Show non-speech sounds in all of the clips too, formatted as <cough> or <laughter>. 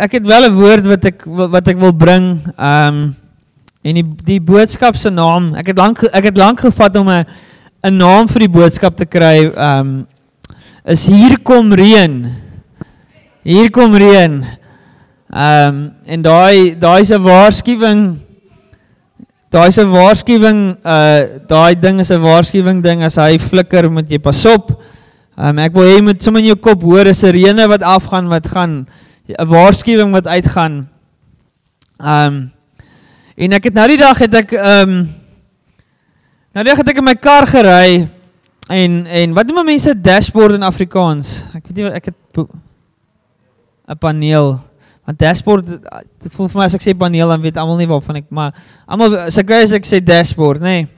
ek het wel 'n woord wat ek wat ek wil bring. Ehm um, en die die boodskap se naam, ek het lank ek het lank gevat om 'n 'n naam vir die boodskap te kry. Ehm um, is hier kom reën. Hier kom reën. Ehm um, en daai daai is 'n waarskuwing. Daai is 'n waarskuwing, uh daai ding is 'n waarskuwing ding as hy flikker moet jy pas op. Ehm um, ek wil hê jy moet sommer in jou kop hoor 'n sirene wat afgaan wat gaan 'n waarskuwing wat uitgaan. Ehm um, en ek het nou die dag het ek ehm um, nou die dag het ek in my kar gery en en wat noem mense dashboard in Afrikaans? Ek weet nie ek het 'n paneel. Want dashboard dit voel vir my as ek sê paneel dan weet almal nie waarvan ek maar almal sê so as ek sê dashboard, nê. Nee.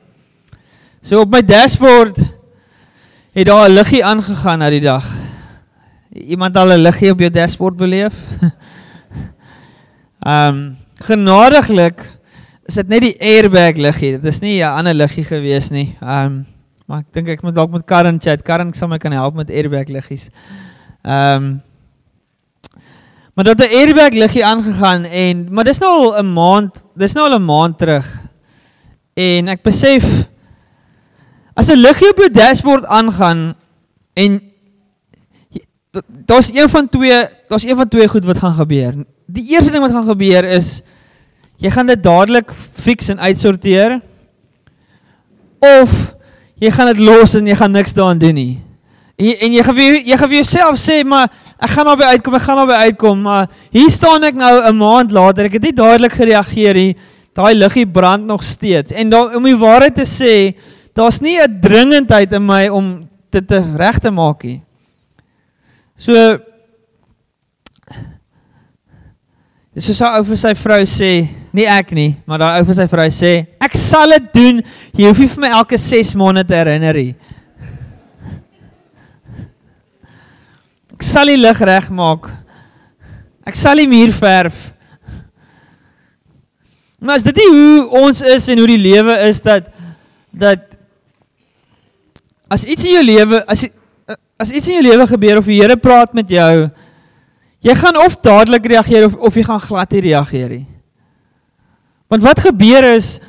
So op my dashboard het daar 'n liggie aangegaan na die dag. Iemand al 'n liggie op jou dashboard beleef? <laughs> Ehm um, genadiglik is dit net die airbag liggie. Dit is nie 'n ander liggie gewees nie. Ehm um, maar ek dink ek moet dalk met Karen chat. Karen sal my kan help met airbag liggies. Ehm um, Maar dat 'n airbag liggie aangegaan en maar dis nou al 'n maand, dis nou al 'n maand terug. En ek besef as 'n liggie op jou dashboard aangaan en daar's een van twee, daar's een van twee goed wat gaan gebeur. Die eerste ding wat gaan gebeur is jy gaan dit dadelik fix en uitsorteer of jy gaan dit los en jy gaan niks daaraan doen nie. En jy, en jy gaan vir jy gaan vir jouself sê maar ek gaan naby uitkom, ek gaan naby uitkom, maar hier staan ek nou 'n maand later. Ek het nie dadelik gereageer nie. Daai liggie brand nog steeds. En daar om die waarheid te sê, daar's nie 'n dringendheid in my om dit te reg te maak nie. So Dis so 'n ou vir sy vrou sê, nie ek nie, maar daai ou vir sy vrou sê, ek sal dit doen. Jy hoef nie vir my elke 6 maande te herinner nie. Ek sal die lig regmaak. Ek sal die muur verf. Maar as dit nie hoe ons is en hoe die lewe is dat dat as iets in jou lewe as as iets in jou lewe gebeur of die Here praat met jou, jy gaan of dadelik reageer of of jy gaan glad nie reageer nie. Want wat gebeur is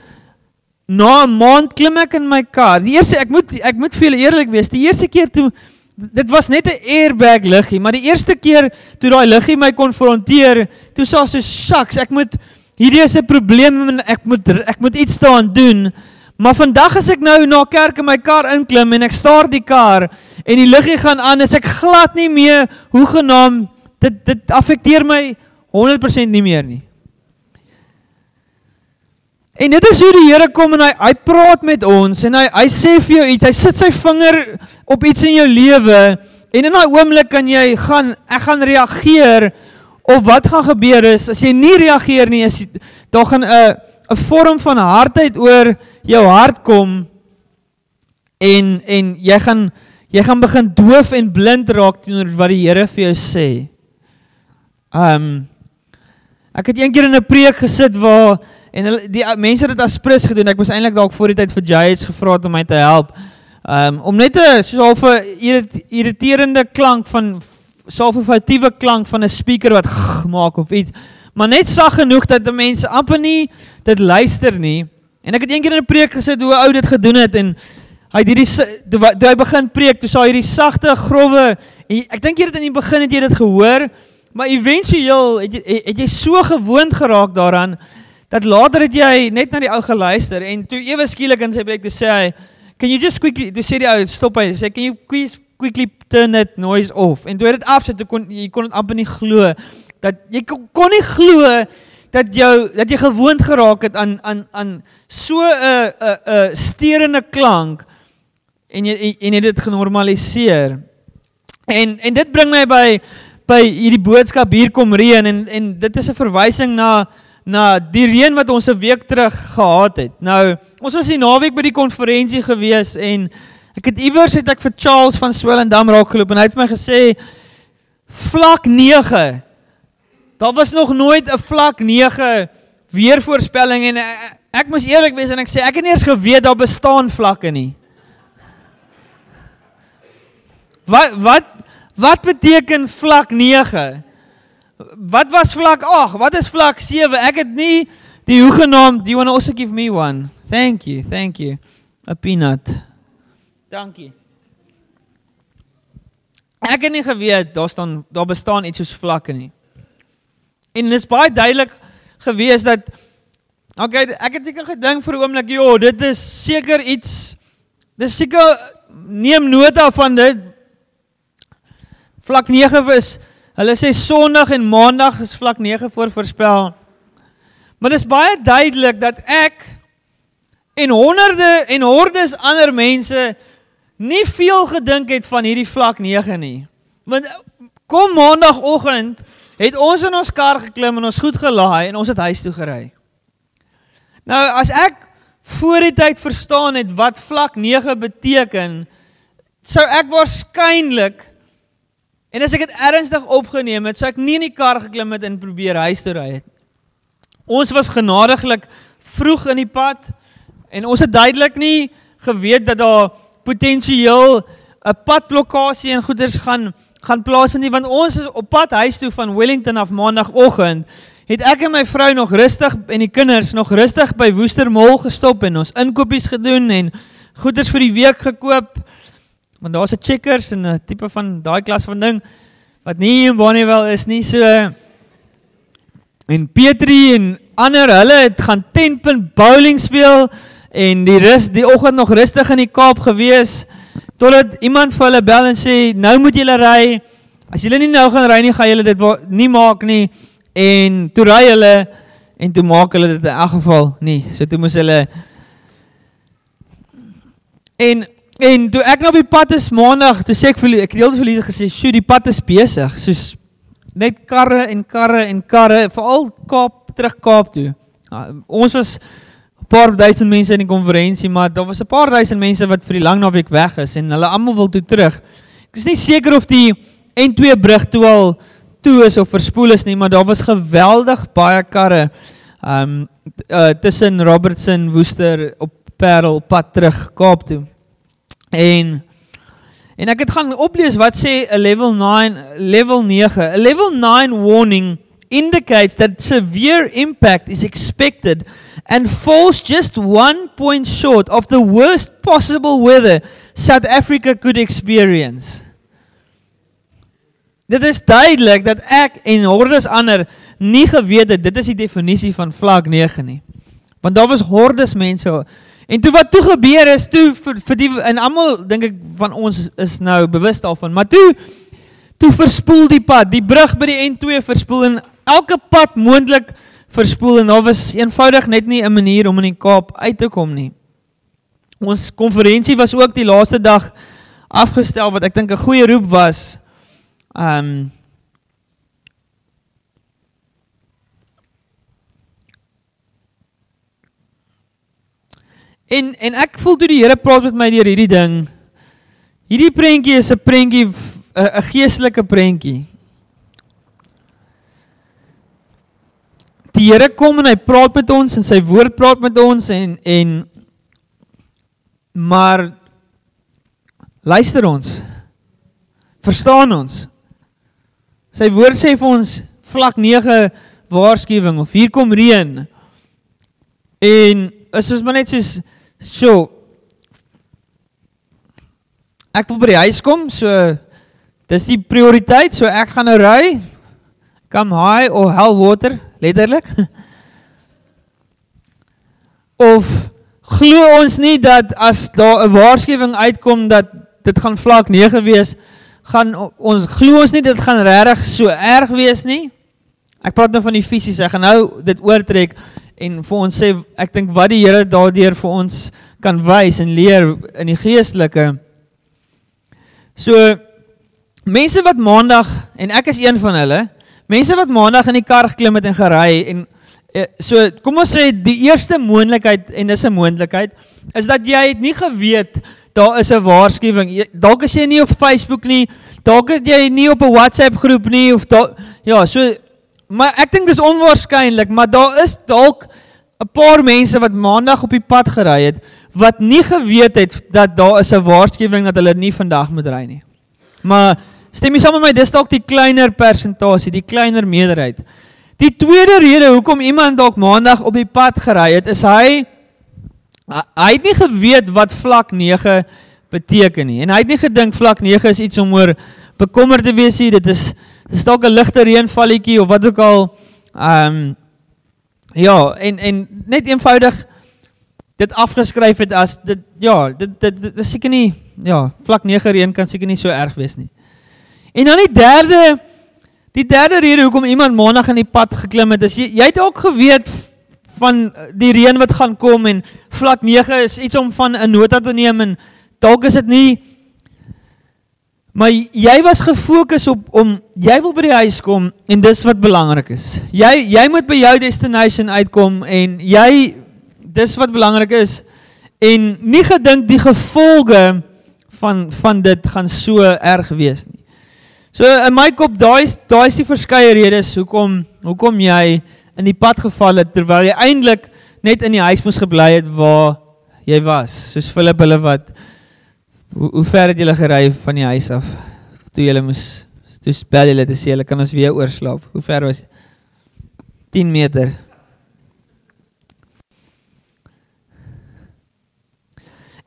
na 'n maand klim ek in my kar. Die eerste ek moet ek moet vir julle eerlik wees, die eerste keer toe dit was net 'n airbag liggie, maar die eerste keer toe daai liggie my konfronteer, toe sê sy saks, ek moet hierdie is 'n probleem en ek moet ek moet iets daaraan doen. Maar vandag as ek nou na kerk in my kar inklim en ek staar die kar en die liggie gaan aan, is ek glad nie meer hoe genaam dit dit affekteer my 100% nie meer nie. En dit is hoe die Here kom en hy hy praat met ons en hy hy sê vir jou iets. Hy sit sy vinger op iets in jou lewe en in daai oomblik kan jy gaan ek gaan reageer of wat gaan gebeur is as jy nie reageer nie is daar gaan 'n 'n vorm van hardheid oor jou hart kom en en jy gaan jy gaan begin doof en blind raak teenoor wat die Here vir jou sê. Um ek het eendag in 'n preek gesit waar En hulle die mense het dit as prins gedoen. Ek moes eintlik dalk voor die tyd vir Jayes gevra het om my te help. Um om net 'n soos half 'n irriterende klank van self 'n foutiewe klank van 'n speaker wat maak of iets. Maar net sag genoeg dat die mense amper nie dit luister nie. En ek het eendag in 'n preek gesit hoe ou dit gedoen het en hy het hierdie toe hy begin preek, toe sa hierdie sagte, grouwe ek dink jy het in die begin het jy dit gehoor, maar éventueel het jy het jy so gewoond geraak daaraan dat later het jy net na die ou geluister en toe ewe skielik in sy preek te sê hy can you just quickly to sê die ou stop hy sê can you quickly quickly turn that noise off en toe het dit afsit toe kon jy kon dit amper nie glo dat jy kon, kon nie glo dat jou dat jy gewoond geraak het aan aan aan so 'n 'n 'n sterende klank en jy en jy dit genormaliseer en en dit bring my by by hierdie boodskap hier kom reën en en dit is 'n verwysing na na die reën wat ons 'n week terug gehad het. Nou, ons was die naweek by die konferensie gewees en ek het iewers het ek vir Charles van Swellendam raak geloop en hy het my gesê vlak 9. Daar was nog nooit 'n vlak 9 weervoorspelling en ek, ek moes eerlik wees en ek sê ek het nie eens geweet daar bestaan vlakke nie. Wat wat wat beteken vlak 9? Wat was vlak 8? Wat is vlak 7? Ek het nie die hoegenaamd, do you want to also give me one? Thank you, thank you. A peanut. Dankie. Ek het nie geweet daar staan daar bestaan iets soos vlakke nie. En dit is baie duidelik gewees dat okay, ek het seker gedink vir 'n oomblik, joh, dit is seker iets dis seker neem nota van dit. Vlak 9 is hulle sê Sondag en Maandag is vlak 9 voor voorspel. Maar dit is baie duidelik dat ek en honderde en hordes ander mense nie veel gedink het van hierdie vlak 9 nie. Want kom maandagooggend het ons in ons kar geklim en ons goed gelaai en ons het huis toe gery. Nou as ek voor die tyd verstaan het wat vlak 9 beteken, sou ek waarskynlik en as ek dit ernstig opgeneem het, sou ek nie in die kar geklim het en probeer huis toe ry het. Ons was genadiglik vroeg in die pad en ons het duidelik nie geweet dat daar potensieel 'n padblokkade en goeders gaan gaan plaasvind nie want ons is op pad huis toe van Wellington af maandagooggend het ek en my vrou nog rustig en die kinders nog rustig by Woester Mall gestop en ons inkopies gedoen en goeders vir die week gekoop want daar's 'n checkers en 'n tipe van daai klas van ding wat nie in Bonnievale is nie so en Petri en ander hulle het gaan 10 punt bowling speel en die rus die oggend nog rustig in die Kaap gewees totdat iemand vir hulle bel en sê nou moet julle ry. As julle nie nou gaan ry nie, gaan julle dit nie maak nie. En toe ry hulle en toe maak hulle dit in elk geval nie. So toe moes hulle en en toe ek nou op die pad is maandag, toe sê ek vir ek het vir Lise gesê, "Sjoe, die pad is besig." Soos net karre en karre en karre, veral Kaap terug Kaap toe. Uh, ons was 'n paar duisend mense in die konferensie, maar daar was 'n paar duisend mense wat vir die lang naweek weg is en hulle almal wil toe terug. Ek is nie seker of die N2 brug toe al toe is of verspoel is nie, maar daar was geweldig baie karre um uh, tussen Robertson, Woester op Parel pad terug Kaap toe. En en ek het gaan oplees wat sê 'n level 9 level 9 'n level 9 warning indicates that severe impact is expected and falls just one point short of the worst possible weather South Africa could experience. Dit is duidelik dat ek en hordes ander nie geweet het dit is die definisie van vlak 9 nie. Want daar was hordes mense en toe wat toe gebeur is toe vir, vir die en almal dink ek van ons is nou bewus daarvan, maar toe toe verspoel die pad, die brug by die N2 verspoel en elke pad moontlik verspoel en daar was eenvoudig net nie 'n manier om in die Kaap uit te kom nie. Ons konferensie was ook die laaste dag afgestel wat ek dink 'n goeie roep was. Um En en ek voel toe die Here praat met my deur hierdie ding. Hierdie prentjie is 'n prentjie 'n geestelike prentjie. Die Here kom en hy praat met ons en sy woord praat met ons en en maar luister ons. Verstaan ons? Sy woord sê vir ons vlak 9 waarskuwing of hier kom reën. En is ons maar net soos so ek wil by die huis kom, so dis die prioriteit, so ek gaan nou ry. Come high or hell water letterlik. <laughs> Of glo ons nie dat as daar 'n waarskuwing uitkom dat dit gaan vlak 9 wees, gaan ons glo ons nie dit gaan regtig so erg wees nie. Ek praat nou van die fisies, ek gaan nou dit oortrek en vir ons sê ek dink wat die Here daardeur vir ons kan wys en leer in die geestelike. So mense wat maandag en ek is een van hulle, Mense wat maandag in die kar geklim het en gery en eh, so kom ons sê die eerste moontlikheid en dis 'n moontlikheid is dat jy het nie geweet daar is 'n waarskuwing. Dalk is jy nie op Facebook nie, dalk is jy nie op 'n WhatsApp groep nie of daar ja, so maar ek dink dis onwaarskynlik, maar daar is dalk 'n paar mense wat maandag op die pad gery het wat nie geweet het dat daar is 'n waarskuwing dat hulle nie vandag moet ry nie. Maar stem jy saam met my dis dalk die kleiner persentasie, die kleiner meerderheid. Die tweede rede hoekom iemand dalk maandag op die pad gery het, is hy hy het nie geweet wat vlak 9 beteken nie. En hy het nie gedink vlak 9 is iets om oor bekommerd te wees nie. Dit is dis dalk 'n ligte reënvalletjie of wat ook al. Ehm um, ja, en en net eenvoudig dit afgeskryf het as dit ja, dit dit, dit is seker nie ja, vlak 9 reën kan seker nie so erg wees nie. En dan die derde die derde rede hoekom iemand maandag in die pad geklim het, is jy, jy het ook geweet van die reën wat gaan kom en vlak 9 is iets om van 'n nota te neem en dalk is dit nie maar jy was gefokus op om jy wil by die huis kom en dis wat belangrik is. Jy jy moet by jou destination uitkom en jy dis wat belangrik is en nie gedink die gevolge van van dit gaan so erg wees nie. So in my kop daai daai is die verskeie redes hoekom hoekom jy in die pad geval het terwyl jy eintlik net in die huis moes gebly het waar jy was. Soos Philip hulle wat hoe, hoe ver het julle gery van die huis af toe julle moes toe spel julle te sê hulle kan ons weer oorslaap. Hoe ver was 10 meter.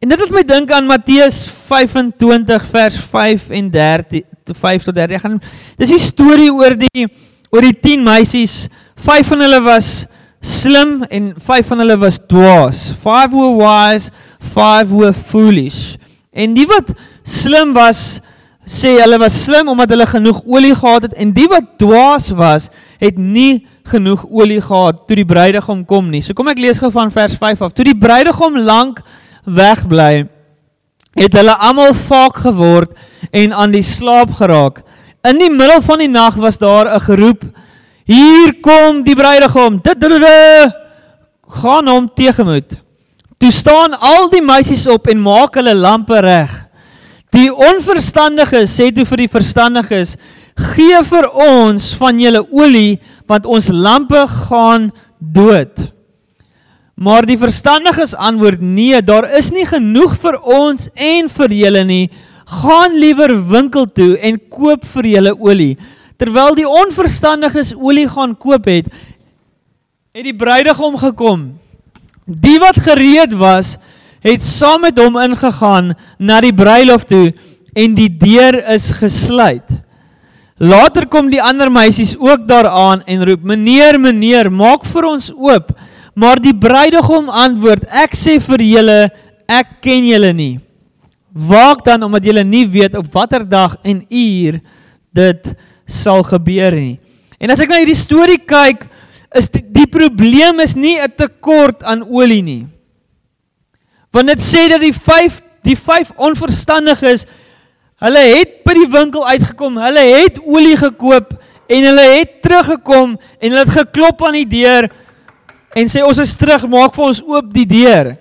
En dit het my dink aan Matteus 25 vers 5 en 13 tot 5 tot 13. Ek gaan dis die storie oor die oor die 10 meisies Vyf van hulle was slim en vyf van hulle was dwaas. Five were wise, five were foolish. En die wat slim was, sê hulle was slim omdat hulle genoeg olie gehad het en die wat dwaas was, het nie genoeg olie gehad toe die bruidegom kom nie. So kom ek lees gou van vers 5 af. Toe die bruidegom lank wegbly, het hulle almal vaak geword en aan die slaap geraak. In die middel van die nag was daar 'n geroep Hier kom die bruidegom. Gaan hom tegemoet. Toe staan al die meisies op en maak hulle lampe reg. Die onverstandiges sê toe vir die verstandiges: "Gee vir ons van julle olie, want ons lampe gaan dood." Maar die verstandiges antwoord: "Nee, daar is nie genoeg vir ons en vir julle nie. Gaan liewer winkel toe en koop vir julle olie." Terwyl die onverstandiges olie gaan koop het, het die bruidegom gekom. Die wat gereed was, het saam met hom ingegaan na die bruilof toe en die deur is gesluit. Later kom die ander meisies ook daaraan en roep: "Meneer, meneer, maak vir ons oop." Maar die bruidegom antwoord: "Ek sê vir julle, ek ken julle nie. Waak dan omdat julle nie weet op watter dag en uur dit sal gebeur nie. En as ek na hierdie storie kyk, is die, die probleem is nie 'n tekort aan olie nie. Want dit sê dat die 5 die 5 onverstandiges hulle het by die winkel uitgekom, hulle het olie gekoop en hulle het teruggekom en hulle het geklop aan die deur en sê ons is terug, maak vir ons oop die deur.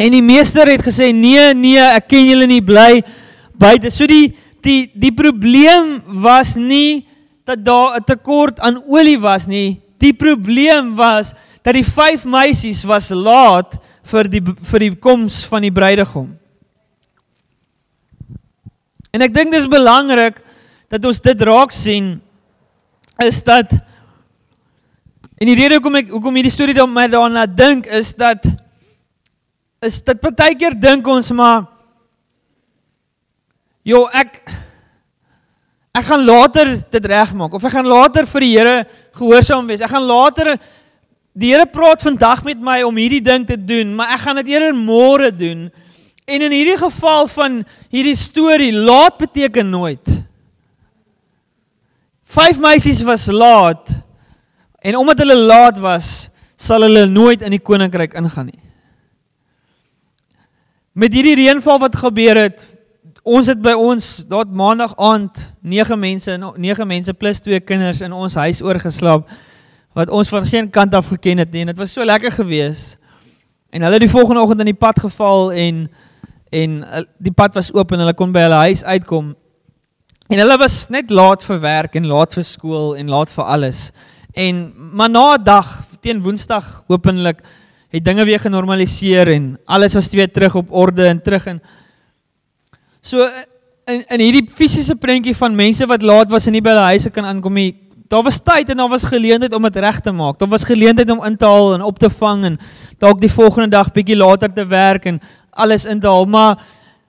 En die meester het gesê nee, nee, ek ken julle nie, bly buite. So die die die probleem was nie dat daar 'n tekort aan olie was nie. Die probleem was dat die vyf meisies was laat vir die vir die koms van die bruidegom. En ek dink dis belangrik dat ons dit raak sien is dat en die rede hoekom ek hoekom hierdie storie dan my daarna dink is dat is dit baie keer dink ons maar Jo, ek ek gaan later dit regmaak of ek gaan later vir die Here gehoorsaam wees. Ek gaan later die Here praat vandag met my om hierdie ding te doen, maar ek gaan dit eerder môre doen. En in hierdie geval van hierdie storie, laat beteken nooit. Vyf meisies was laat en omdat hulle laat was, sal hulle nooit in die koninkryk ingaan nie. Met hierdie reënval wat gebeur het, ons het by ons daar maandag aand 9 mense 9 mense plus twee kinders in ons huis oorgeslaap wat ons van geen kant af geken het nie en dit was so lekker geweest. En hulle het die volgende oggend in die pad geval en en eh, die pad was oop en hulle kon by hulle huis uitkom. En hulle was net laat vir werk en laat vir skool en laat vir alles. En maar na 'n dag teen Woensdag hopelik het dinge weer genormaliseer en alles was weer terug op orde en terug en So in in hierdie fisiese prentjie van mense wat laat was en nie by hulle huise kan aankom nie. Daar was tyd en daar was geleentheid om dit reg te maak. Daar was geleentheid om in te haal en op te vang en dalk die volgende dag bietjie later te werk en alles in te haal. Maar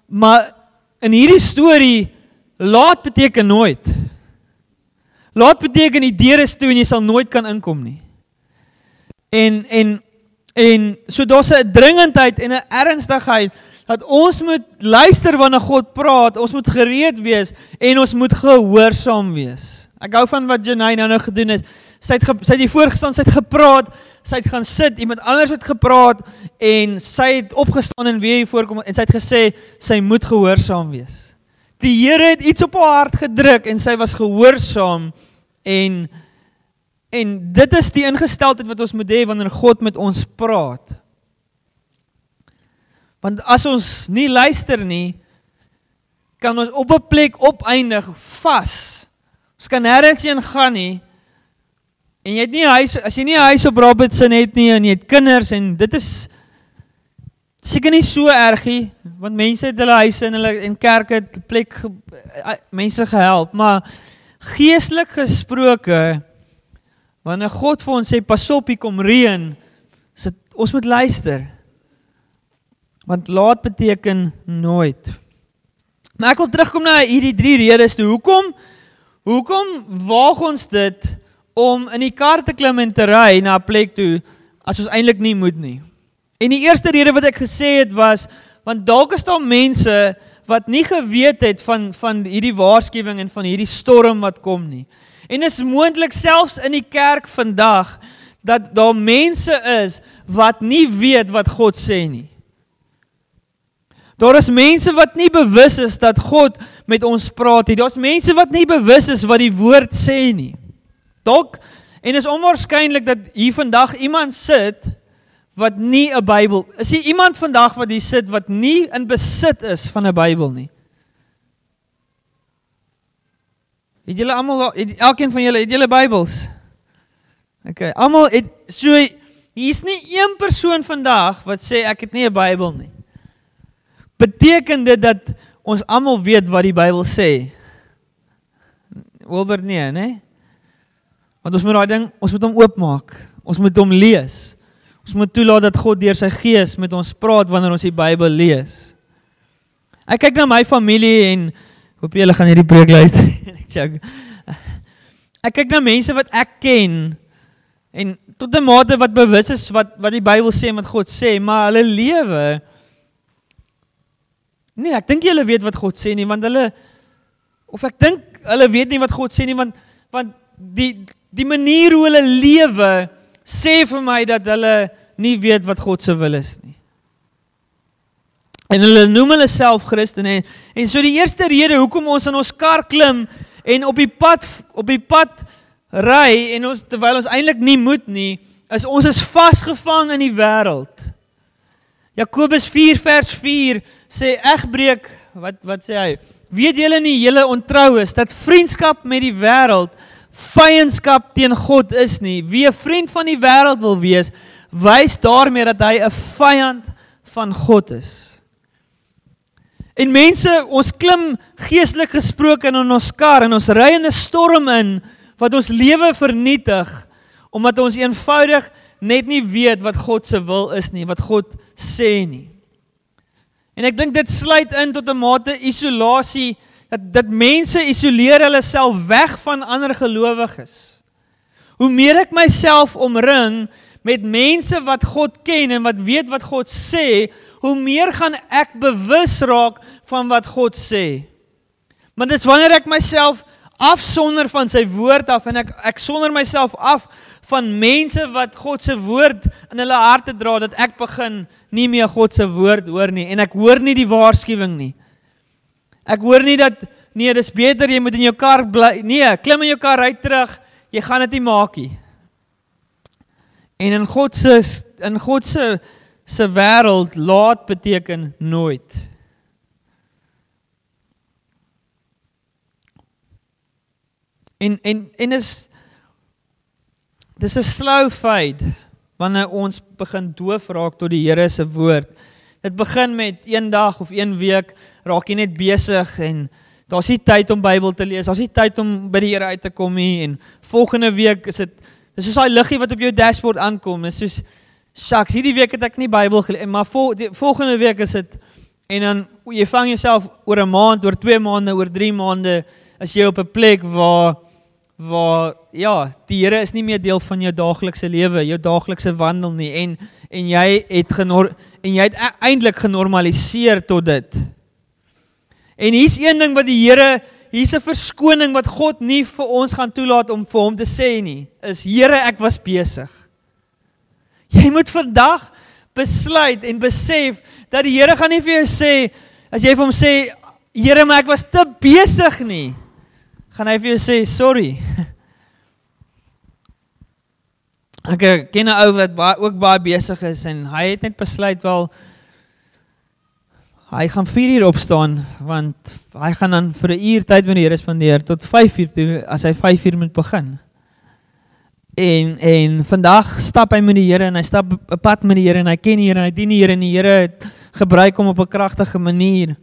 maar in hierdie storie laat beteken nooit. Laat beteken die deure is toe en jy sal nooit kan inkom nie. En en en so daar's 'n dringendheid en 'n ernstigheid dat ons moet luister wanneer God praat, ons moet gereed wees en ons moet gehoorsaam wees. Ek hou van wat Janine nou nou gedoen het. Sy het ge, sy het hier voorgestaan, sy het gepraat, sy het gaan sit, iemand anders het gepraat en sy het opgestaan en weer hier voorkom en sy het gesê sy moet gehoorsaam wees. Die Here het iets op haar hart gedruk en sy was gehoorsaam en En dit is die ingesteldheid wat ons moet hê wanneer God met ons praat. Want as ons nie luister nie, kan ons op 'n plek opeindig vas. Ons kan nêrens heen gaan nie. En jy het nie huis as jy nie 'n huis op Robertson het nie en jy het kinders en dit is seker nie so erg nie, want mense het hulle huise en hulle en kerke plek mense gehelp, maar geestelik gesproke Wanneer God vir ons sê pas op hier kom reën, sit ons moet luister. Want laat beteken nooit. Maar ek wil terugkom na hierdie drie redes toe. Hoekom hoekom waag ons dit om in die kar te klim en te ry na 'n plek toe as ons eintlik nie moet nie? En die eerste rede wat ek gesê het was want dalk is daar mense wat nie geweet het van van hierdie waarskuwing en van hierdie storm wat kom nie. En is moontlik selfs in die kerk vandag dat daar mense is wat nie weet wat God sê nie. Daar is mense wat nie bewus is dat God met ons praat nie. Daar's mense wat nie bewus is wat die woord sê nie. Dalk en is onwaarskynlik dat hier vandag iemand sit wat nie 'n Bybel. Is hier iemand vandag wat hier sit wat nie in besit is van 'n Bybel nie? Het julle almal elkeen van julle het julle Bybels? OK, almal het so hier's nie een persoon vandag wat sê ek het nie 'n Bybel nie. Beteken dit dat ons almal weet wat die Bybel sê? Wilbert nee, né? Want ons moet daai ding, ons moet hom oopmaak. Ons moet hom lees. Ons moet toelaat dat God deur sy gees met ons praat wanneer ons die Bybel lees. Ek kyk na my familie en hoop julle gaan hierdie preek luister. <laughs> Ek ek kyk na mense wat ek ken en tot 'n mate wat bewus is wat wat die Bybel sê en wat God sê, maar hulle lewe Nee, ek dink julle weet wat God sê nie want hulle of ek dink hulle weet nie wat God sê nie want want die die manier hoe hulle lewe sê vir my dat hulle nie weet wat God se wil is nie. En hulle noem hulle self Christene en, en so die eerste rede hoekom ons in ons kar klim en op die pad op die pad ry en ons terwyl ons eintlik nie moet nie, is ons is vasgevang in die wêreld. Jakobus 4 vers 4 sê egbreek wat wat sê hy? Weet julle nie julle ontrou is dat vriendskap met die wêreld vyandskap teen God is nie. Wie 'n vriend van die wêreld wil wees, wys daarmee dat hy 'n vyand van God is. En mense, ons klim geestelik gesproke in ons kar en ons ry in 'n storm in wat ons lewe vernietig omdat ons eenvoudig net nie weet wat God se wil is nie, wat God sê nie. En ek dink dit sluit in tot 'n mate isolasie dat dat mense isoleer hulle self weg van ander gelowiges. Hoe meer ek myself omring met mense wat God ken en wat weet wat God sê, hoe meer gaan ek bewus raak van wat God sê. Maar dis wanneer ek myself afsonder van sy woord af en ek ek sonder myself af van mense wat God se woord in hulle harte dra dat ek begin nie meer God se woord hoor nie en ek hoor nie die waarskuwing nie. Ek hoor nie dat nee, dis beter jy moet in jou kar bly. Nee, klim in jou kar ry terug. Jy gaan dit nie maak nie. En in God se in God se se wêreld laat beteken nooit. En en en is dis 'n slow fade wanneer ons begin doof raak tot die Here se woord. Dit begin met een dag of een week raak jy net besig en daar's nie tyd om Bybel te lees, daar's nie tyd om by die Here uit te kom nie en volgende week is dit dis soos daai liggie wat op jou dashboard aankom, is soos shucks, hierdie week het ek nie Bybel gelees, maar vol, die, volgende week is dit en dan jy vang jouself oor 'n maand, oor 2 maande, oor 3 maande as jy op 'n plek waar waar ja, die Here is nie meer deel van jou daaglikse lewe, jou daaglikse wandel nie en en jy het genor en jy het e eintlik genormaliseer tot dit. En hier's een ding wat die Here, hier's 'n verskoning wat God nie vir ons gaan toelaat om vir hom te sê nie, is Here, ek was besig. Jy moet vandag besluit en besef dat die Here gaan nie vir jou sê as jy vir hom sê Here, maar ek was te besig nie. Gaan hy vir jou sê sorry. <laughs> Ek ken 'n ou wat baie ook baie besig is en hy het net besluit wel hy gaan 4 uur opstaan want hy gaan dan vir 'n uur tyd met die Here spandeer tot 5 uur toe as hy 5 uur moet begin. En en vandag stap hy met die Here en hy stap 'n pad met die Here en hy ken die Here en hy dien die Here en die Here gebruik hom op 'n kragtige manier.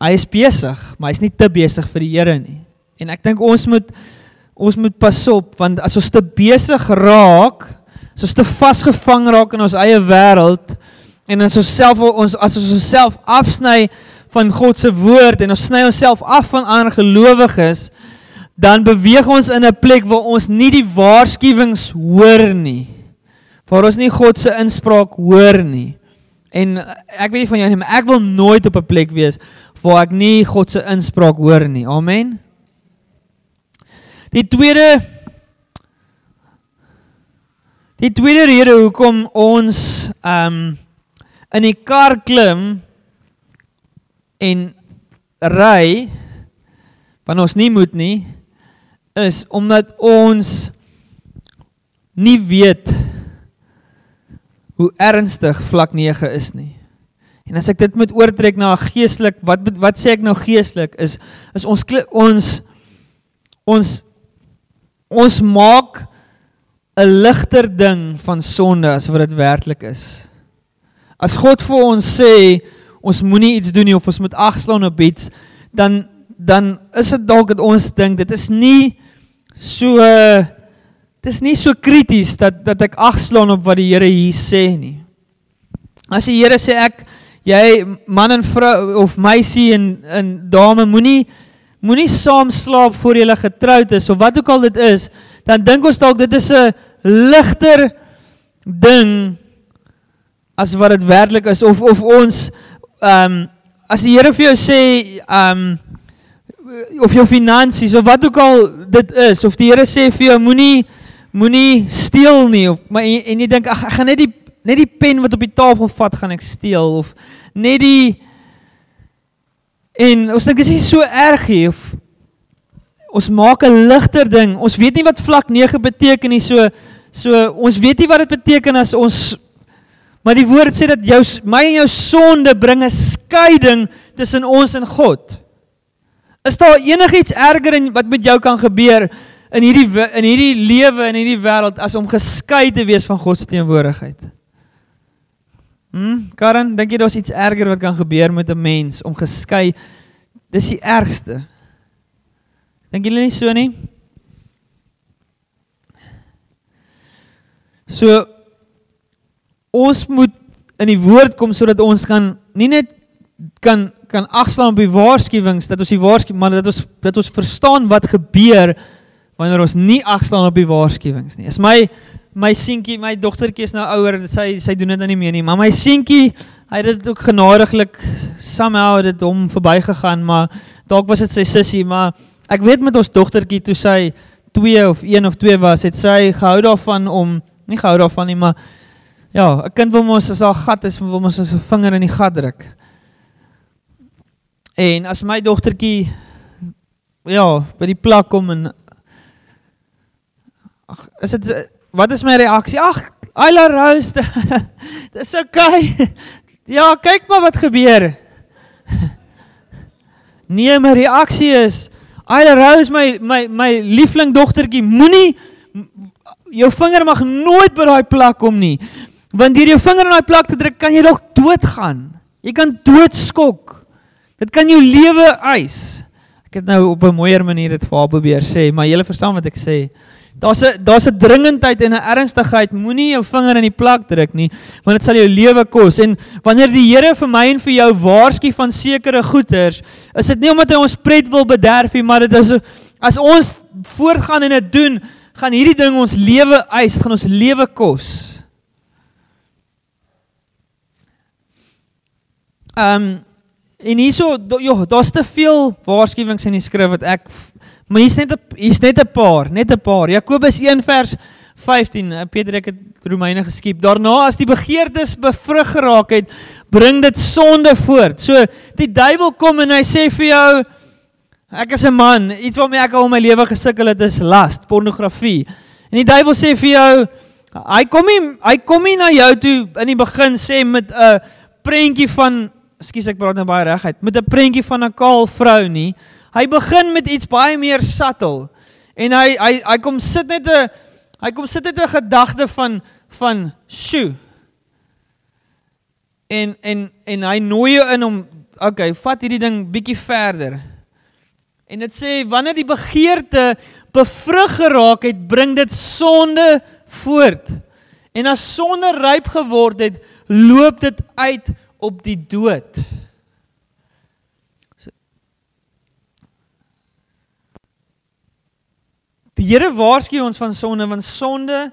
Hy is besig, maar hy's nie te besig vir die Here nie. En ek dink ons moet ons moet pas op want as ons te besig raak, as ons te vasgevang raak in ons eie wêreld en as ons self ons as ons onsself afsny van God se woord en ons sny onsself af van ander gelowiges, dan beweeg ons in 'n plek waar ons nie die waarskuwings hoor nie. Waar ons nie God se inspraak hoor nie. En ek weet nie van jou nie, maar ek wil nooit op 'n plek wees waar ek nie God se inspraak hoor nie. Amen. Die tweede Die tweede rede hoekom ons ehm um, in die kar klim en ry van ons nie moet nie is omdat ons nie weet hoe ernstig vlak 9 is nie. En as ek dit moet oortrek na geestelik, wat wat sê ek nou geestelik is is ons ons ons ons maak 'n ligter ding van sonde as wat dit werklik is. As God vir ons sê ons moenie iets doen nie of ons moet agslaan op iets, dan dan is dit dalk dat ons dink dit is nie so dit is nie so krities dat dat ek agslaan op wat die Here hier sê nie. As die Here sê ek jy man en vrou of meisie en en dame moenie moenie saam slaap voor jy getroud is of wat ook al dit is, dan dink ons dalk dit is 'n ligter ding as wat dit werklik is. Of of ons ehm um, as die Here vir jou sê ehm um, of jou finansies of wat ook al dit is. Of die Here sê vir jou moenie moenie steel nie. Of maar en, en jy dink ag ek gaan net die net die pen wat op die tafel vat gaan ek steel. Of net die En ons dink dit is so erg nie of ons maak 'n ligter ding. Ons weet nie wat vlak 9 beteken nie. So so ons weet nie wat dit beteken as ons maar die woord sê dat jou my en jou sonde bring 'n skeiding tussen ons en God. Is daar enigiets erger in wat met jou kan gebeur in hierdie in hierdie lewe in hierdie wêreld as om geskei te wees van God se teenwoordigheid? Hm, Karen, dink jy daar's iets erger wat kan gebeur met 'n mens om geskei? Dis die ergste. Dink julle nie so nie? So ons moet in die woord kom sodat ons kan nie net kan kan agslaan op die waarskuwings dat ons die waarskuwing maar dat ons dat ons verstaan wat gebeur wanneer ons nie agslaan op die waarskuwings nie. Is my my seentjie, my dogtertjie is nou ouer, sy sy doen dit nou nie meer nie, maar my seentjie, hy het dit ook genadiglik somehow dit hom verbygegaan, maar dalk was dit sy sussie, maar ek weet met ons dogtertjie toe sy 2 of 1 of 2 was, het sy gehou daarvan om nie gehou daarvan nie, maar ja, 'n kind wil mos as haar gat is, wil mos sy vinger in die gat druk. En as my dogtertjie ja, by die plek kom en ag, is dit wat is my reaksie? Ag, Ayla Rose. <laughs> Dis okay. Ja, kyk maar wat gebeur. <laughs> Nee, my reaksie is Ayla Rose my my my liefling dogtertjie, moenie jou vinger mag nooit by daai plek kom nie. Want deur jou vinger in daai plek te druk, kan jy dalk doodgaan. Jy kan doodskok. Dit kan jou lewe eis. Ek het nou op 'n mooier manier dit vir haar probeer sê, maar jy verstaan wat ek sê. Daar's 'n daar's 'n dringendheid en 'n ernstigheid. Moenie jou vinger in die plak druk nie, want dit sal jou lewe kos. En wanneer die Here vir my en vir jou waarsku van sekere goeters, is dit nie omdat hy ons pret wil bederf nie, maar dit is as ons voortgaan en dit doen, gaan hierdie ding ons lewe eis, gaan ons lewe kos. Ehm um, en hierso, joh, daar's te veel waarskuwings in die skrif wat ek Maar hier's net 'n hier's net 'n paar, net 'n paar. Jakobus 1 vers 15. Eh, Peter ek het Romeine geskiep. Daarna as die begeertes bevrug geraak het, bring dit sonde voort. So die duiwel kom en hy sê vir jou ek is 'n man, iets waarmee ek al my lewe gesukkel het is lust, pornografie. En die duiwel sê vir jou hy kom nie hy kom nie na jou toe in die begin sê met 'n prentjie van Ekskuus ek praat nou baie reguit. Met 'n prentjie van 'n kaal vrou nie. Hy begin met iets baie meer subtle. En hy hy hy kom sit net 'n hy kom sit net 'n gedagte van van sjoe. En en en hy nooi jou in om okay, vat hierdie ding bietjie verder. En dit sê wanneer die begeerte bevrug geraak het, bring dit sonde voort. En as sonde ryp geword het, loop dit uit op die dood. Die Here waarsku ons van sonde want sonde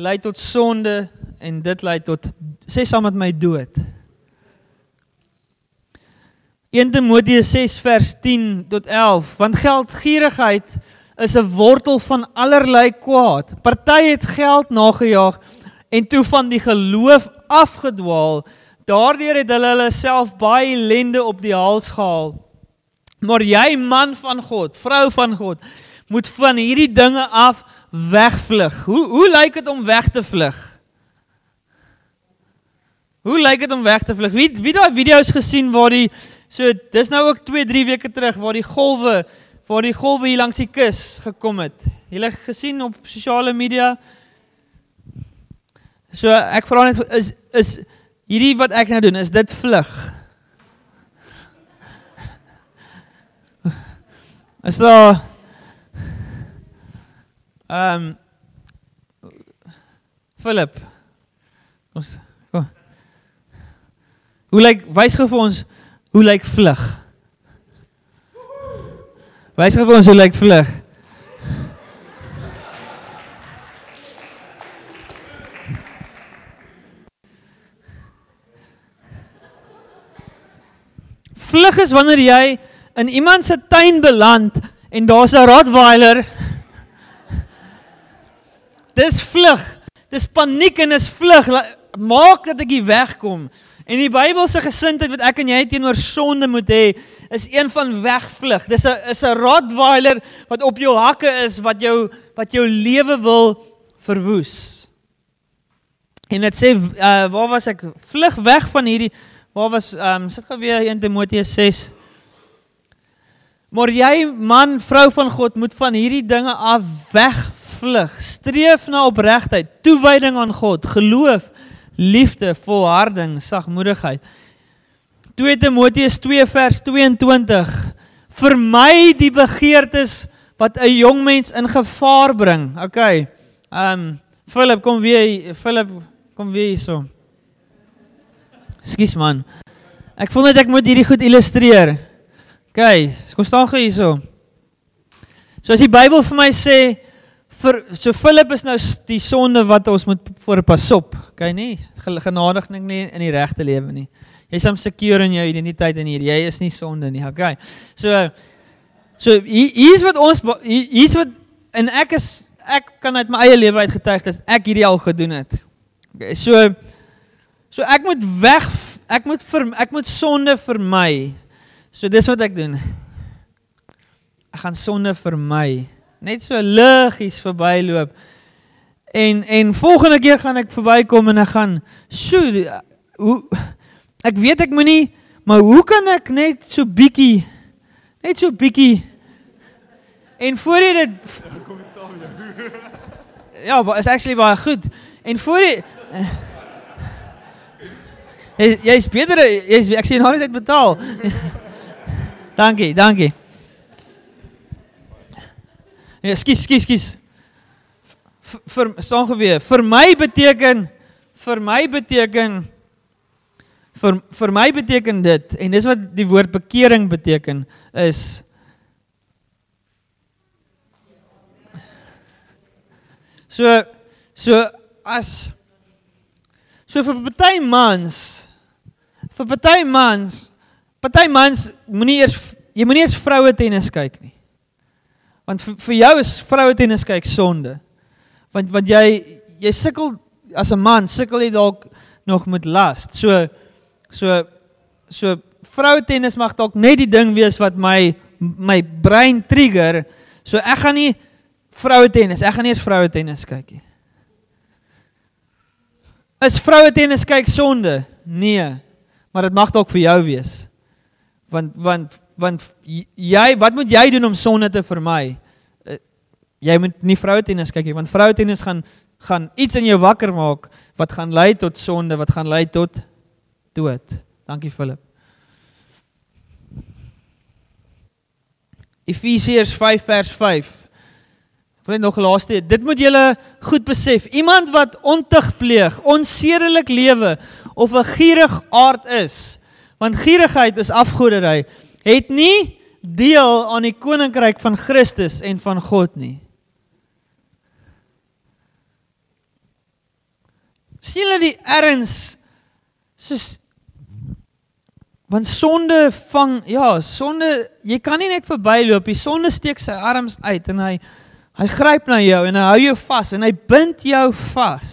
lei tot sonde en dit lei tot sê saam met my dood. 1 Timoteus 6 vers 10 tot 11 want geldgierigheid is 'n wortel van allerlei kwaad. Party het geld nagejaag en toe van die geloof afgedwaal. Daardeur het hulle hulle self baie ellende op die hals gehaal. Maar jy man van God, vrou van God, moet van hierdie dinge af wegvlug. Hoe hoe lyk dit om weg te vlug? Hoe lyk dit om weg te vlug? Wie wie daai video's gesien waar die so dis nou ook 2 3 weke terug waar die golwe waar die golwe hier langs die kus gekom het. Julle gesien op sosiale media? So ek vra net is is hierdie wat ek nou doen, is dit vlug? Is daar Ehm um, Philip. Ons kom. Hoe lyk wys gou vir ons hoe lyk vlug? Wys gou vir ons hoe lyk vlug? Vlug is wanneer jy in iemand se tuin beland en daar's 'n Rottweiler Dis vlug. Dis paniek en is vlug. Maak dat ek hier wegkom. En die Bybelse gesindheid wat ek en jy teenoor sonde moet hê, is een van wegvlug. Dis 'n is 'n Rottweiler wat op jou hakke is wat jou wat jou lewe wil verwoes. En dit sê uh, waar was ek? Vlug weg van hierdie waar was ehm um, sit gou weer in Timoteus 6. Maar jy man, vrou van God moet van hierdie dinge af weg vlug. Streef na opregtheid, toewyding aan God, geloof, liefde, volharding, sagmoedigheid. 2 Timoteus 2 vers 22. Vermy die begeertes wat 'n jong mens in gevaar bring. Ehm um, Philip kom weer Philip kom weer hierso. Skus man. Ek voel net ek moet hierdie goed illustreer. Okay, kom staan gou hierso. So as die Bybel vir my sê vir so Philip is nou die sonde wat ons moet voor pas op. Okay nie genadig nik nie in die regte lewe nie. Jy's am secure in jou identiteit en hier jy is nie sonde nie. Okay. So so hier's wat ons hier's wat en ek is ek kan uit my eie lewe uit getuig dat ek hierdie al gedoen het. Okay. So so ek moet weg ek moet vir ek moet sonde vermy. So dis wat ek doen. Ek gaan sonde vermy net so liggies verbyloop. En en volgende keer gaan ek verbykom en ek gaan sjoe hoe ek weet ek moenie maar hoe kan ek net so bietjie net so bietjie en voor jy dit kom ek saam jou. <laughs> Ja, but it's actually baie goed. En voor jy <laughs> Jy jy's beter jy's ek sien nou net betaal. <laughs> Dankie, dankie. Ja, skus, skus, skus. Vir staan geweer. Vir my beteken vir my beteken vir vir my beteken dit en dis wat die woord bekering beteken is So so as so vir party mans vir party mans party mans moenie eers jy moenie eers vroue tennis kyk nie. Want vir, vir jou is vroue tennis kyk sonde. Want want jy jy sukkel as 'n man sukkel jy dalk nog met las. So so so vroue tennis mag dalk net die ding wees wat my my brein trigger. So ek gaan nie vroue tennis. Ek gaan nie eens vroue tennis kyk nie. Is vroue tennis kyk sonde? Nee. Maar dit mag dalk vir jou wees. Want want want jy wat moet jy doen om sonde te vermy? Jy moet nie vroue tennis kyk nie want vroue tennis gaan gaan iets in jou wakker maak wat gaan lei tot sonde, wat gaan lei tot dood. Dankie Philip. Efesiërs 5 vers 5 Wil nog laaste, dit moet julle goed besef. Iemand wat ontug pleeg, onsedelik lewe of 'n gierig aard is, want gierigheid is afgoderry, het nie deel aan die koninkryk van Christus en van God nie. Sien hulle die erns soos want sonde vang ja, sonde, jy kan nie net verbyloop nie. Sonde steek sy arms uit en hy Hy gryp na jou en hy hou jou vas en hy bind jou vas.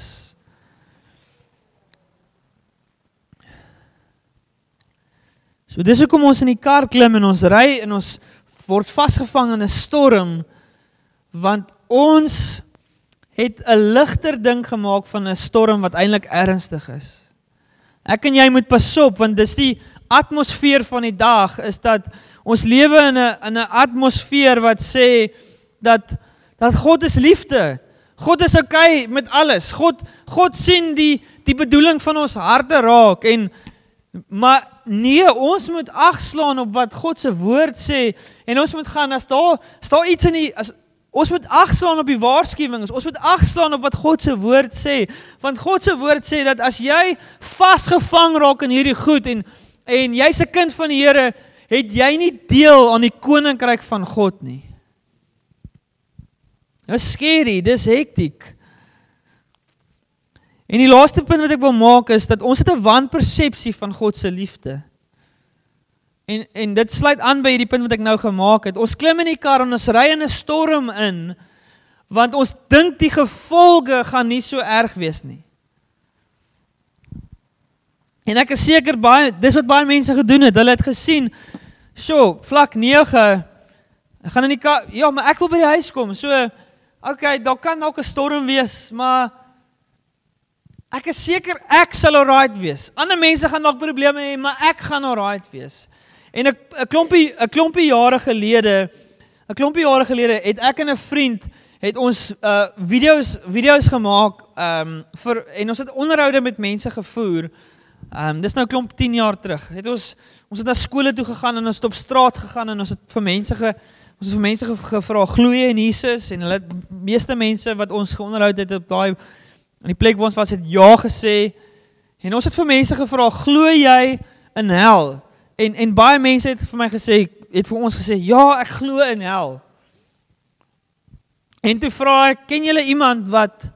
So dis hoekom ons in die kar klim en ons ry en ons word vasgevang in 'n storm want ons het 'n ligter ding gemaak van 'n storm wat eintlik ernstig is. Ek en jy moet pas op want dis die atmosfeer van die dag is dat ons lewe in 'n in 'n atmosfeer wat sê dat dat God is liefde. God is oukei okay met alles. God God sien die die bedoeling van ons harte raak en maar nee, ons moet agslaan op wat God se woord sê en ons moet gaan as daar staan iets in die as ons moet agslaan op die waarskuwings. Ons moet agslaan op wat God se woord sê want God se woord sê dat as jy vasgevang raak in hierdie goed en en jy's 'n kind van die Here, het jy nie deel aan die koninkryk van God nie. Dis skerry, dis hektiek. En die laaste punt wat ek wil maak is dat ons het 'n wanpersepsie van God se liefde. En en dit sluit aan by hierdie punt wat ek nou gemaak het. Ons klim in die kar en ons ry in 'n storm in want ons dink die gevolge gaan nie so erg wees nie. En ek is seker baie dis wat baie mense gedoen het. Hulle het gesien, "Sjoe, vlak 9. Ek gaan in die kar, ja, maar ek wil by die huis kom." So Okay, daar kan dalk 'n storm wees, maar ek is seker ek sal alright wees. Ander mense gaan dalk probleme hê, maar ek gaan alright wees. En 'n 'n klompie 'n klompie jare gelede, 'n klompie jare gelede het ek en 'n vriend het ons uh video's video's gemaak um vir en ons het onderhoude met mense gevoer. Um dis nou klomp 10 jaar terug. Het ons ons het na skole toe gegaan en ons het op straat gegaan en ons het vir mense ge Ons het vir mense gevra glo jy in Jesus en hulle meeste mense wat ons geonderhou het op daai in die plek waar ons was het ja gesê. En ons het vir mense gevra glo jy in hel? En en baie mense het vir my gesê het vir ons gesê ja, ek glo in hel. En toe vra ek, ken julle iemand wat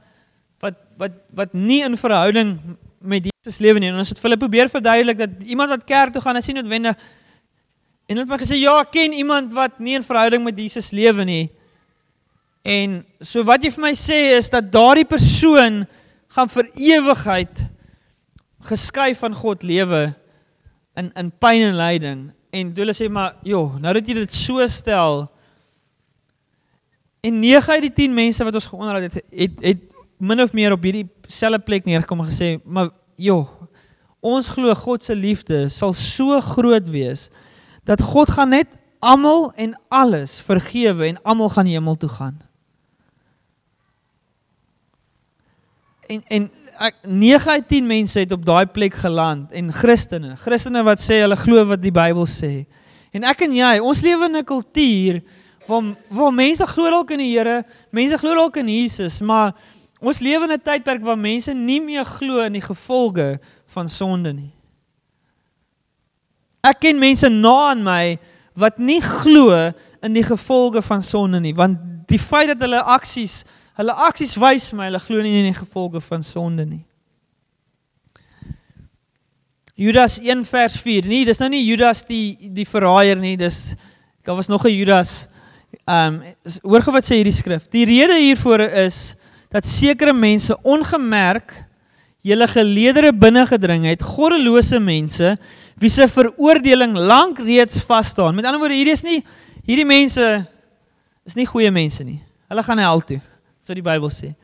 wat wat wat nie in verhouding met Jesus lewe nie? En ons het vir hulle probeer verduidelik dat iemand wat kerk toe gaan, is nie noodwendig En hulle het my gesê ja, ek ken iemand wat nie 'n verhouding met Jesus lewe nie. En so wat jy vir my sê is dat daardie persoon gaan vir ewigheid geskei van God lewe in in pyn en lyding. En hulle sê maar, "Jo, nou dat jy dit so stel." En 9 uit die 10 mense wat ons geonderhou het, het het min of meer op hierdie selfe plek neergekom en gesê, "Maar jo, ons glo God se liefde sal so groot wees." dat God gaan net almal en alles vergewe en almal gaan hemel toe gaan. En en ek 9 uit 10 mense het op daai plek geland en Christene, Christene wat sê hulle glo wat die Bybel sê, En ek en jy, ons lewe in 'n kultuur waar waar mense glo dalk in die Here, mense glo dalk in Jesus, maar ons lewe in 'n tydperk waar mense nie meer glo in die gevolge van sonde nie. Ek ken mense na aan my wat nie glo in die gevolge van sonde nie, want die feit dat hulle aksies, hulle aksies wys my hulle glo nie in die gevolge van sonde nie. Judas 1 vers 4. Nee, dis nou nie Judas die die verraaier nie, dis daar was nog 'n Judas. Ehm um, hoor gou wat sê hierdie skrif. Die rede hiervoor is dat sekere mense ongemerk julle geleedere binne gedring het, goddelose mense wie se veroordeling lank reeds vas staan. Met ander woorde, hierdie is nie hierdie mense is nie goeie mense nie. Hulle gaan hel toe, so die Bybel sê.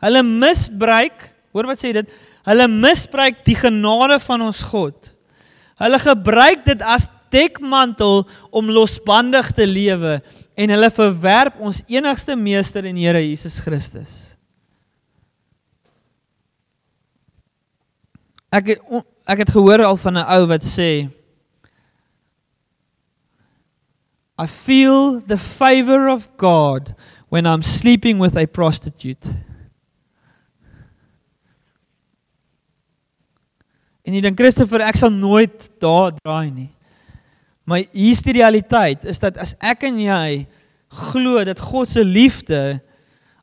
Hulle misbruik, hoor wat sê dit? Hulle misbruik die genade van ons God. Hulle gebruik dit as dekmantel om losbandig te lewe en hulle verwerp ons enigste meester en Here Jesus Christus. Ek ek het gehoor al van 'n ou wat sê I feel the favor of God when I'm sleeping with a prostitute. En jy dink Christopher, ek sal nooit daar draai nie. Maar hier's die realiteit is dat as ek en jy glo dat God se liefde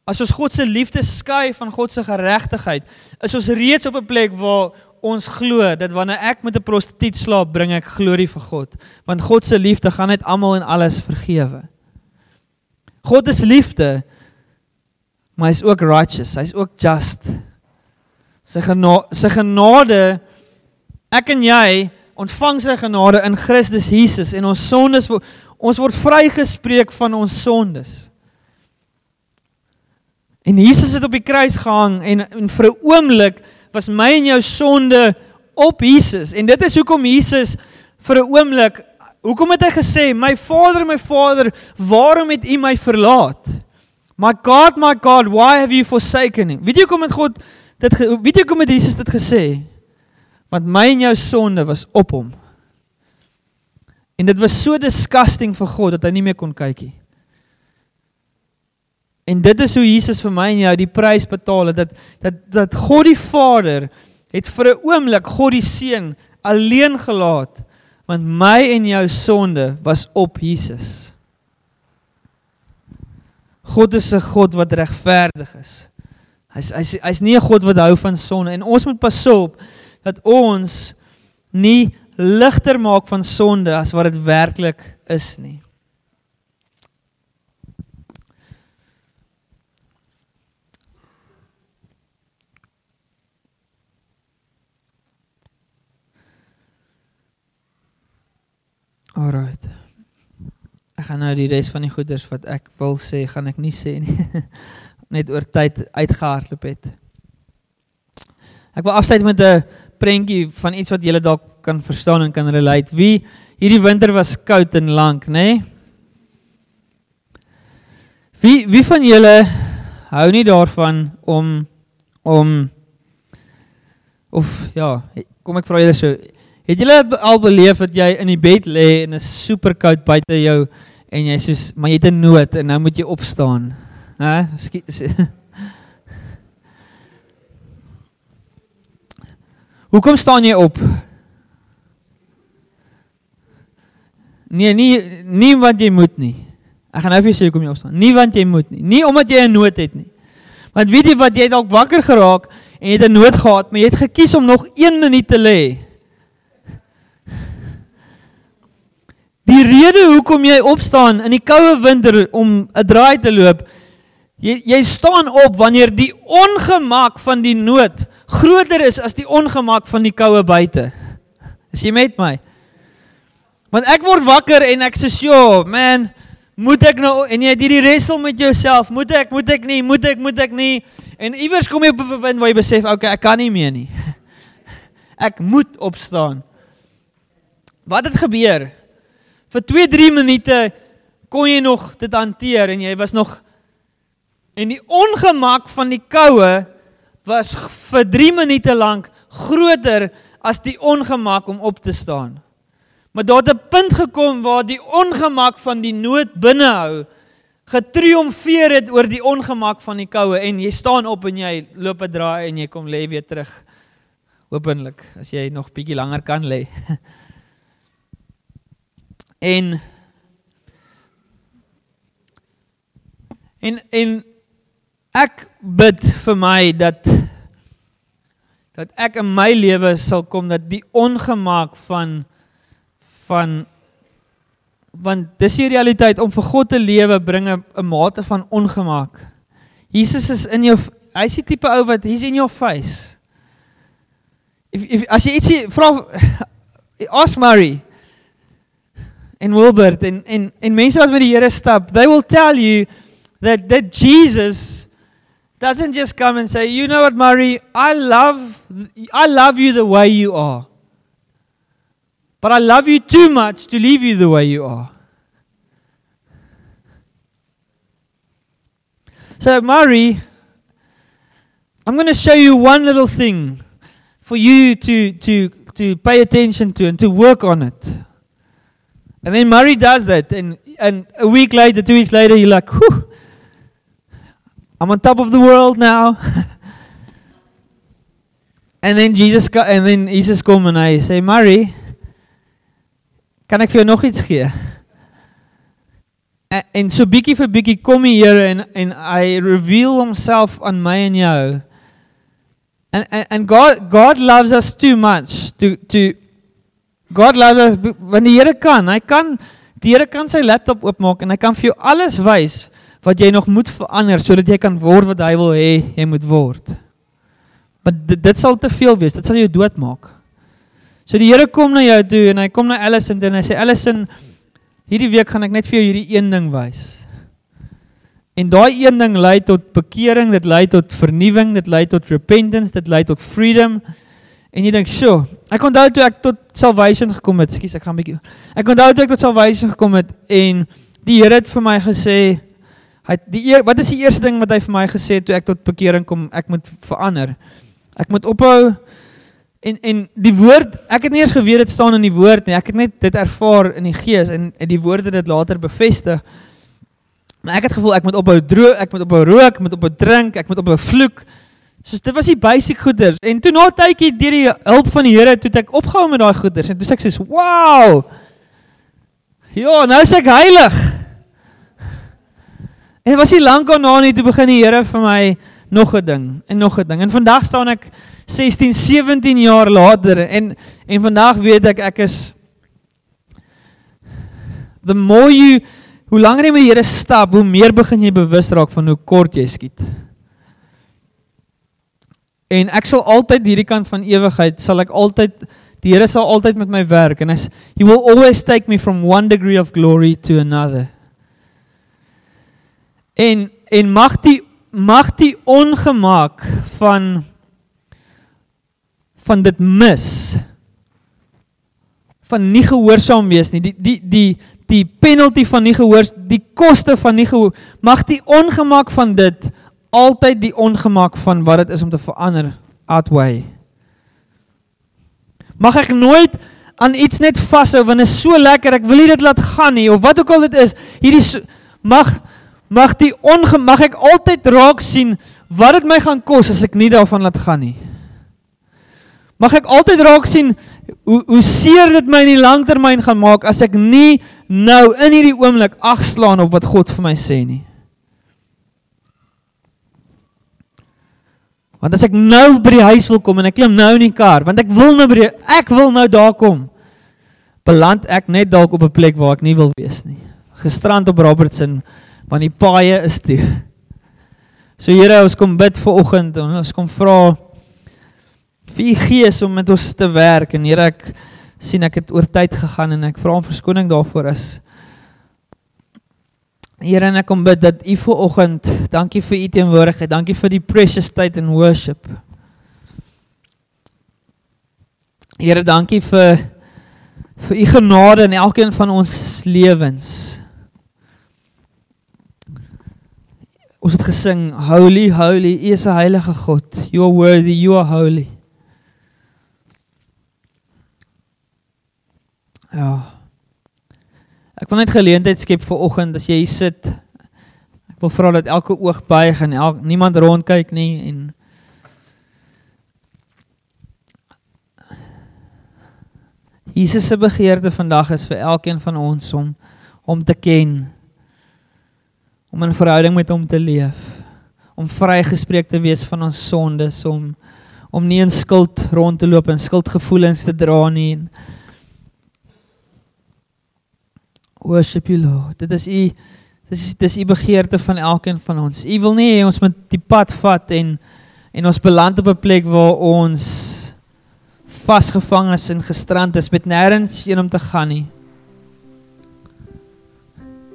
as ons God se liefde skei van God se geregtigheid, is ons reeds op 'n plek waar ons glo dat wanneer ek met 'n prostituut slaap, bring ek glorie vir God, want God se liefde gaan net almal en alles vergewe. God is liefde, maar hy's ook righteous, hy's ook just. Sy genade, sy genade Ek en jy ontvang sy genade in Christus Jesus en ons sondes ons word vrygespreek van ons sondes. En Jesus het op die kruis gehang en en vir 'n oomblik was my en jou sonde op Jesus en dit is hoekom Jesus vir 'n oomblik hoekom het hy gesê my Vader my Vader waarom het U my verlaat? My God my God why have you forsaken me? Weet jy hoekom het God dit weet jy hoekom het Jesus dit gesê? Want my en jou sonde was op hom. En dit was so disgusting vir God dat hy nie meer kon kyk nie. En dit is hoe Jesus vir my en jou die prys betaal het dat dat dat God die Vader het vir 'n oomblik God die Seun alleen gelaat want my en jou sonde was op Jesus. God is 'n God wat regverdig is. Hy's hy's hy's nie 'n God wat hou van sonde en ons moet pas op dat ons nie ligter maak van sonde as wat dit werklik is nie. Alright. Ek gaan nou die res van die goeders wat ek wil sê, gaan ek nie sê nie. <laughs> Net oor tyd uitgehardloop het. Ek wil afsluit met 'n prentjie van iets wat julle dalk kan verstaan en kan relate. Wie hierdie winter was koud en lank, nê? Nee? Wie wie van julle hou nie daarvan om om of ja, kom ek vra julle so, het julle al beleef dat jy in die bed lê en is super koud buite jou en jy soos maar jy het 'n nood en nou moet jy opstaan. Hæ? <laughs> Hoekom staan jy op? Nee, nie nie want jy moet nie. Ek gaan nou vir jou sê hoekom jy opstaan. Nie want jy moet nie. Nie omdat jy 'n nood het nie. Want weet jy wat jy dalk wakker geraak en jy het 'n nood gehad, maar jy het gekies om nog 1 minuut te lê. Die rede hoekom jy opstaan in die koue winter om 'n draai te loop, jy jy staan op wanneer die ongemak van die nood groter is as die ongemak van die koue buite. Is jy met my? Want ek word wakker en ek sê, "Jo, man, moet ek nou en jy het hierdie wrestle met jouself, moet ek, moet ek nie, moet ek, moet ek nie." En iewers kom jy op 'n punt waar jy besef, "Oké, okay, ek kan nie meer nie. <laughs> ek moet opstaan." Wat het gebeur? Vir 2-3 minute kon jy nog dit hanteer en jy was nog en die ongemak van die koue was vir 3 minute lank groter as die ongemak om op te staan. Maar daar het 'n punt gekom waar die ongemak van die nood binnehou getriomfeer het oor die ongemak van die koue en jy staan op en jy loop 'n draai en jy kom lê weer terug. Openlik as jy nog bietjie langer kan lê. <laughs> en en en ek bid vir my dat dat ek in my lewe sal kom dat die ongemak van van want dis die realiteit om vir God te lewe bring 'n mate van ongemak. Jesus is in jou hy's die tipe ou wat hy's in your face. If, if as jy ietsie vra <laughs> ask Mary en Wilbert en en en mense wat met die Here stap, they will tell you that that Jesus doesn't just come and say, "You know what, Mary, I love I love you the way you are." But I love you too much to leave you the way you are. So, Mary, I'm going to show you one little thing for you to, to, to pay attention to and to work on it. And then Murray does that. And, and a week later, two weeks later, you're like, whew, I'm on top of the world now. <laughs> and then Jesus and then Jesus come and I say, Murray, kan ek vir jou nog iets gee? En so vir bietjie kom die Here en en hy reveal homself aan my en jou. And, and and God God loves us too much to to God loves us want die Here kan, hy kan die Here kan sy laptop oopmaak en hy kan vir jou alles wys wat jy nog moet verander sodat jy kan word wat hy wil hê jy moet word. Maar dit, dit sal te veel wees, dit sal jou doodmaak. So die Here kom na jou toe en hy kom na Allison en hy sê Allison, hierdie week gaan ek net vir jou hierdie een ding wys. En daai een ding lei tot bekering, dit lei tot vernuwing, dit lei tot repentance, dit lei tot freedom. En jy dink, "Sjoe, ek onthou toe ek tot salvation gekom het. Ekskuus, ek gaan 'n bietjie. Ek onthou toe ek tot salvation gekom het en die Here het vir my gesê, hy die eer, wat is die eerste ding wat hy vir my gesê het toe ek tot bekering kom? Ek moet verander. Ek moet ophou En en die woord, ek het nie eens geweet dit staan in die woord nie. Ek het net dit ervaar in die gees en, en die woorde dit later bevestig. Maar ek het gevoel ek moet ophou droog, ek moet ophou rook, ek moet ophou drink, ek moet ophou vloek. Soos dit was die basiese goeders. En toe na tydjie deur die hulp van die Here toe ek opgehou met daai goeders en toe sê ek soos, "Wow! Ja, nou is ek heilig." En was nie lank daarna nie toe begin die Here vir my nog 'n ding en nog 'n ding. En vandag staan ek 16, 17 jaar later en en vandag weet ek ek is the more you hoe langer jy met die Here stap, hoe meer begin jy bewus raak van hoe kort jy skiet. En ek sal altyd hierdie kant van ewigheid sal ek altyd die Here sal altyd met my werk en as he will always take me from one degree of glory to another. En en mag die mag die ongemak van van dit mis van nie gehoorsaam wees nie die die die die penalty van nie gehoor die koste van nie gehoor mag die ongemak van dit altyd die ongemak van wat dit is om te verander outweigh mag ek nooit aan iets net vashou want dit is so lekker ek wil nie dit laat gaan nie of wat ook al dit is hierdie so, mag mag die ongemag ek altyd raak sien wat dit my gaan kos as ek nie daarvan laat gaan nie. Mag ek altyd raak sien hoe hoe seer dit my in die langtermyn gaan maak as ek nie nou in hierdie oomblik agslaan op wat God vir my sê nie. Want as ek nou by die huis wil kom en ek klim nou in die kar, want ek wil nou by die, ek wil nou daar kom. Beland ek net dalk op 'n plek waar ek nie wil wees nie. Gestrand op Robertson want die paaie is toe. So Here, ons kom bid vir oggend en ons kom vra vir u gees om met ons te werk en Here ek sien ek het oor tyd gegaan en ek vra om verskoning daarvoor is. Here en ek kom bid dat u vir oggend, dankie vir u teenwoordigheid, dankie vir die precious tyd in worship. Here, dankie vir vir u genade in elkeen van ons lewens. Ons het gesing Holy Holy, U is 'n heilige God. You are worthy, you are holy. Ja. Ek wil net geleentheid skep vir oggend as jy hier sit. Ek wil vra dat elke oog buig en elk niemand rondkyk nie en Jesus se begeerte vandag is vir elkeen van ons om om te ken om 'n verhouding met hom te leef om vrygespreek te wees van ons sondes om om nie in skuld rond te loop en skuldgevoelens te dra nie en worship you Lord dit is u dis dis u begeerte van elkeen van ons u wil nie ons met die pad vat en en ons beland op 'n plek waar ons vasgevang is en gestrand is met nêrens heen om te gaan nie.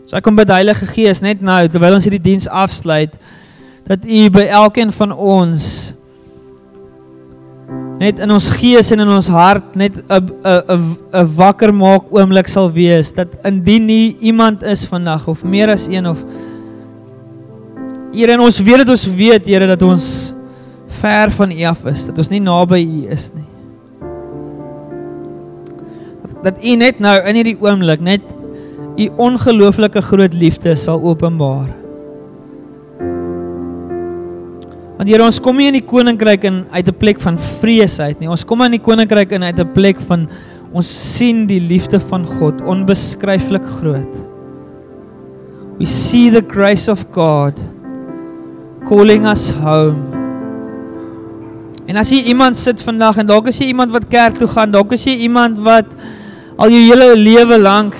So ek kom by die Heilige Gees net nou terwyl ons hierdie diens afsluit dat U by elkeen van ons net in ons gees en in ons hart net 'n 'n 'n wakker maak oomblik sal wees dat indien nie iemand is vandag of meer as een of Here en ons weet dat ons weet Here dat ons ver van U af is dat ons nie naby U is nie dat U net nou in hierdie oomblik net U ongelooflike groot liefde sal openbaar. Want Here, ons kom nie in die koninkryk in uit 'n plek van vrees uit nie. Ons kom in die koninkryk in uit 'n plek van ons sien die liefde van God onbeskryflik groot. We see the grace of God calling us home. En as jy iemand sit vandag en dalk is jy iemand wat kerk toe gaan, dalk is jy iemand wat al jou hele lewe lank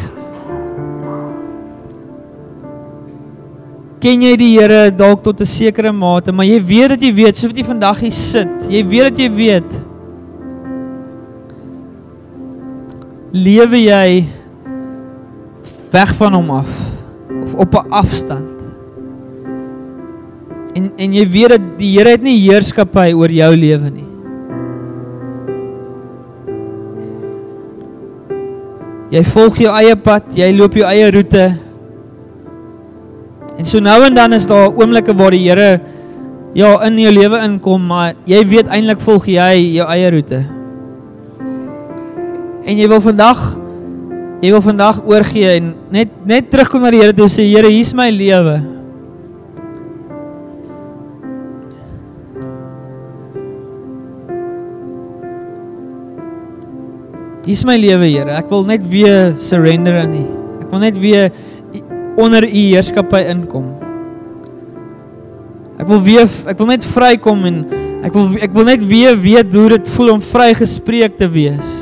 ken jy die Here dalk tot 'n sekere mate, maar jy weet dat jy weet, soos wat jy vandag hier sit, jy weet dat jy weet. Lewe jy weg van hom af of op 'n afstand? En en jy weet dat die Here het nie heerskappy oor jou lewe nie. Jy volg jou eie pad, jy loop jou eie roete. En so nou en dan is daar oomblikke waar die Here ja in jou lewe inkom, maar jy weet eintlik volg jy jou eie roete. En jy wil vandag jy wil vandag oorgee en net net terugkom na die Here toe sê Here, hier's my lewe. Dis my lewe, Here. Ek wil net weer surrender aan U. Ek wil net weer onder U heerskappy inkom. Ek wil weer ek wil net vrykom en ek wil ek wil net weer weet hoe dit voel om vrygespreek te wees.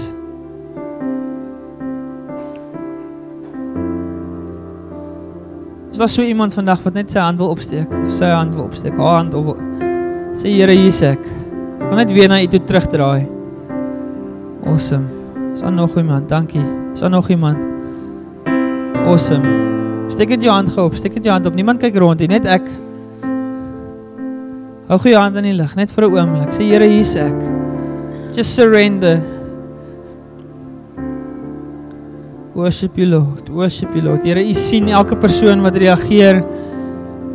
Is daar so iemand vandag wat net sy hand wil opsteek of sy hand wil opsteek? Haar hand op. Sê Here, hier's ek. Ek wil net weer na U toe terugdraai. Awesome. Is daar nog iemand? Dankie. Is daar nog iemand? Awesome. Steek dit jou hand gou op. Steek dit jou hand op. Niemand kyk rond nie, net ek. Hou gou jou hand in die lug net vir 'n oomblik. Sê Here, hier's ek. Just surrender. Worship you Lord. Worship you Lord. Here, U sien elke persoon wat reageer.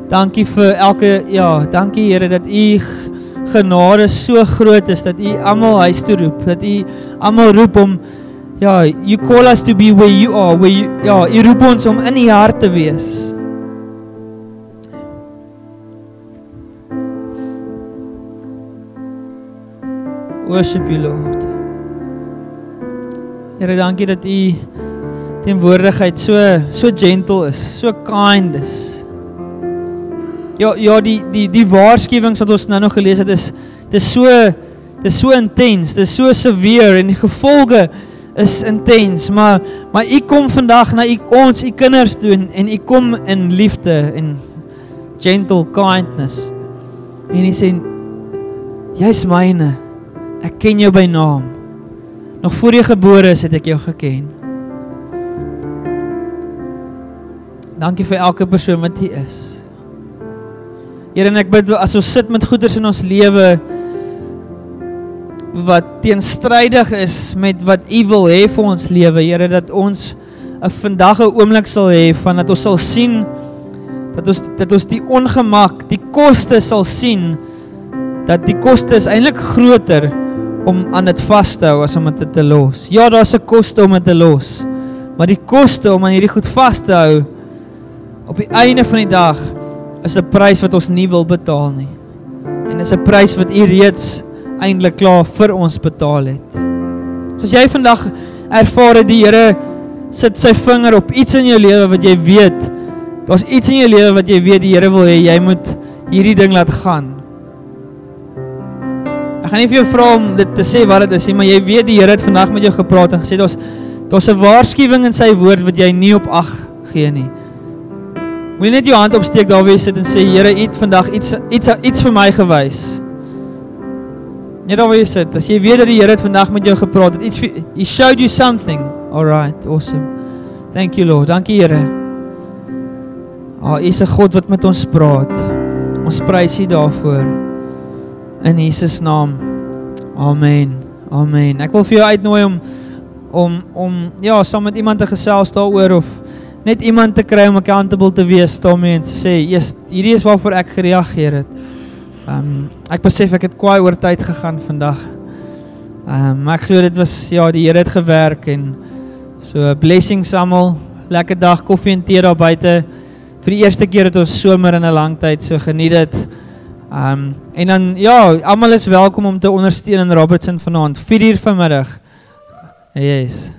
Dankie vir elke ja, dankie Here dat U genade so groot is dat U almal huis toe roep, dat U almal roep om ja, you call us to be where you are, where you, ja, U roep ons om in U hart te wees. Worship you Lord. Here, dankie dat U teenwoordigheid so so gentle is, so kind is. Ja ja die die die waarskuwings wat ons nou nog gelees het is dis so dis so intens, dis so severe en die gevolge is intens, maar maar u kom vandag na u ons u kinders toe en, u kom in liefde en gentle kindness. En u sê jy's myne. Ek ken jou by naam. Nog voor jy gebore is, het ek jou geken. Dankie vir elke persoon wat hier is. Here en ek bid as ons sit met goeders in ons lewe wat teenstrydig is met wat U wil hê vir ons lewe, Here, dat ons 'n vandag 'n oomblik sal hê van dat ons sal sien dat ons dat ons die ongemak, die koste sal sien dat die koste is eintlik groter om aan dit vas te hou as om dit te los. Ja, daar's 'n koste om dit te los. Maar die koste om aan hierdie goed vas te hou op die einde van die dag is 'n prys wat ons nie wil betaal nie. En dis 'n prys wat U reeds eintlik klaar vir ons betaal het. Soos jy vandag ervaar het die Here sit sy vinger op iets in jou lewe wat jy weet daar's iets in jou lewe wat jy weet die Here wil hê jy moet hierdie ding laat gaan. Ek gaan nie vir jou vra om dit te sê wat dit is nie, maar jy weet die Here het vandag met jou gepraat en gesê daar's daar's 'n waarskuwing in sy woord wat jy nie op ag gee nie. Moet net jou hand opsteek daar waar jy sit en sê Here, U het vandag iets iets iets vir my gewys. Net daar waar jy sit, as jy weet dat die Here het vandag met jou gepraat, het iets he showed you something. All right, awesome. Thank you Lord. Dankie Here. Ah, oh, U is 'n God wat met ons praat. Ons prys U daarvoor in Jesus naam. Amen. Amen. Ek wil vir jou uitnooi om om om ja, saam met iemand te gesels daaroor of net iemand te kry om accountable te wees daarmee en te sê, "Eers hierdie is waarvoor ek gereageer het." Ehm um, ek besef ek het kwaai oor tyd gegaan vandag. Ehm um, maar ek glo dit was ja, die Here het gewerk en so blessings almal. Lekker dag koffie en tee daar buite. Vir die eerste keer het ons somer in 'n lang tyd so geniet dit. Ehm um, en dan ja, almal is welkom om te ondersteun in Robertson vanaand 4uur vanmiddag. Yes.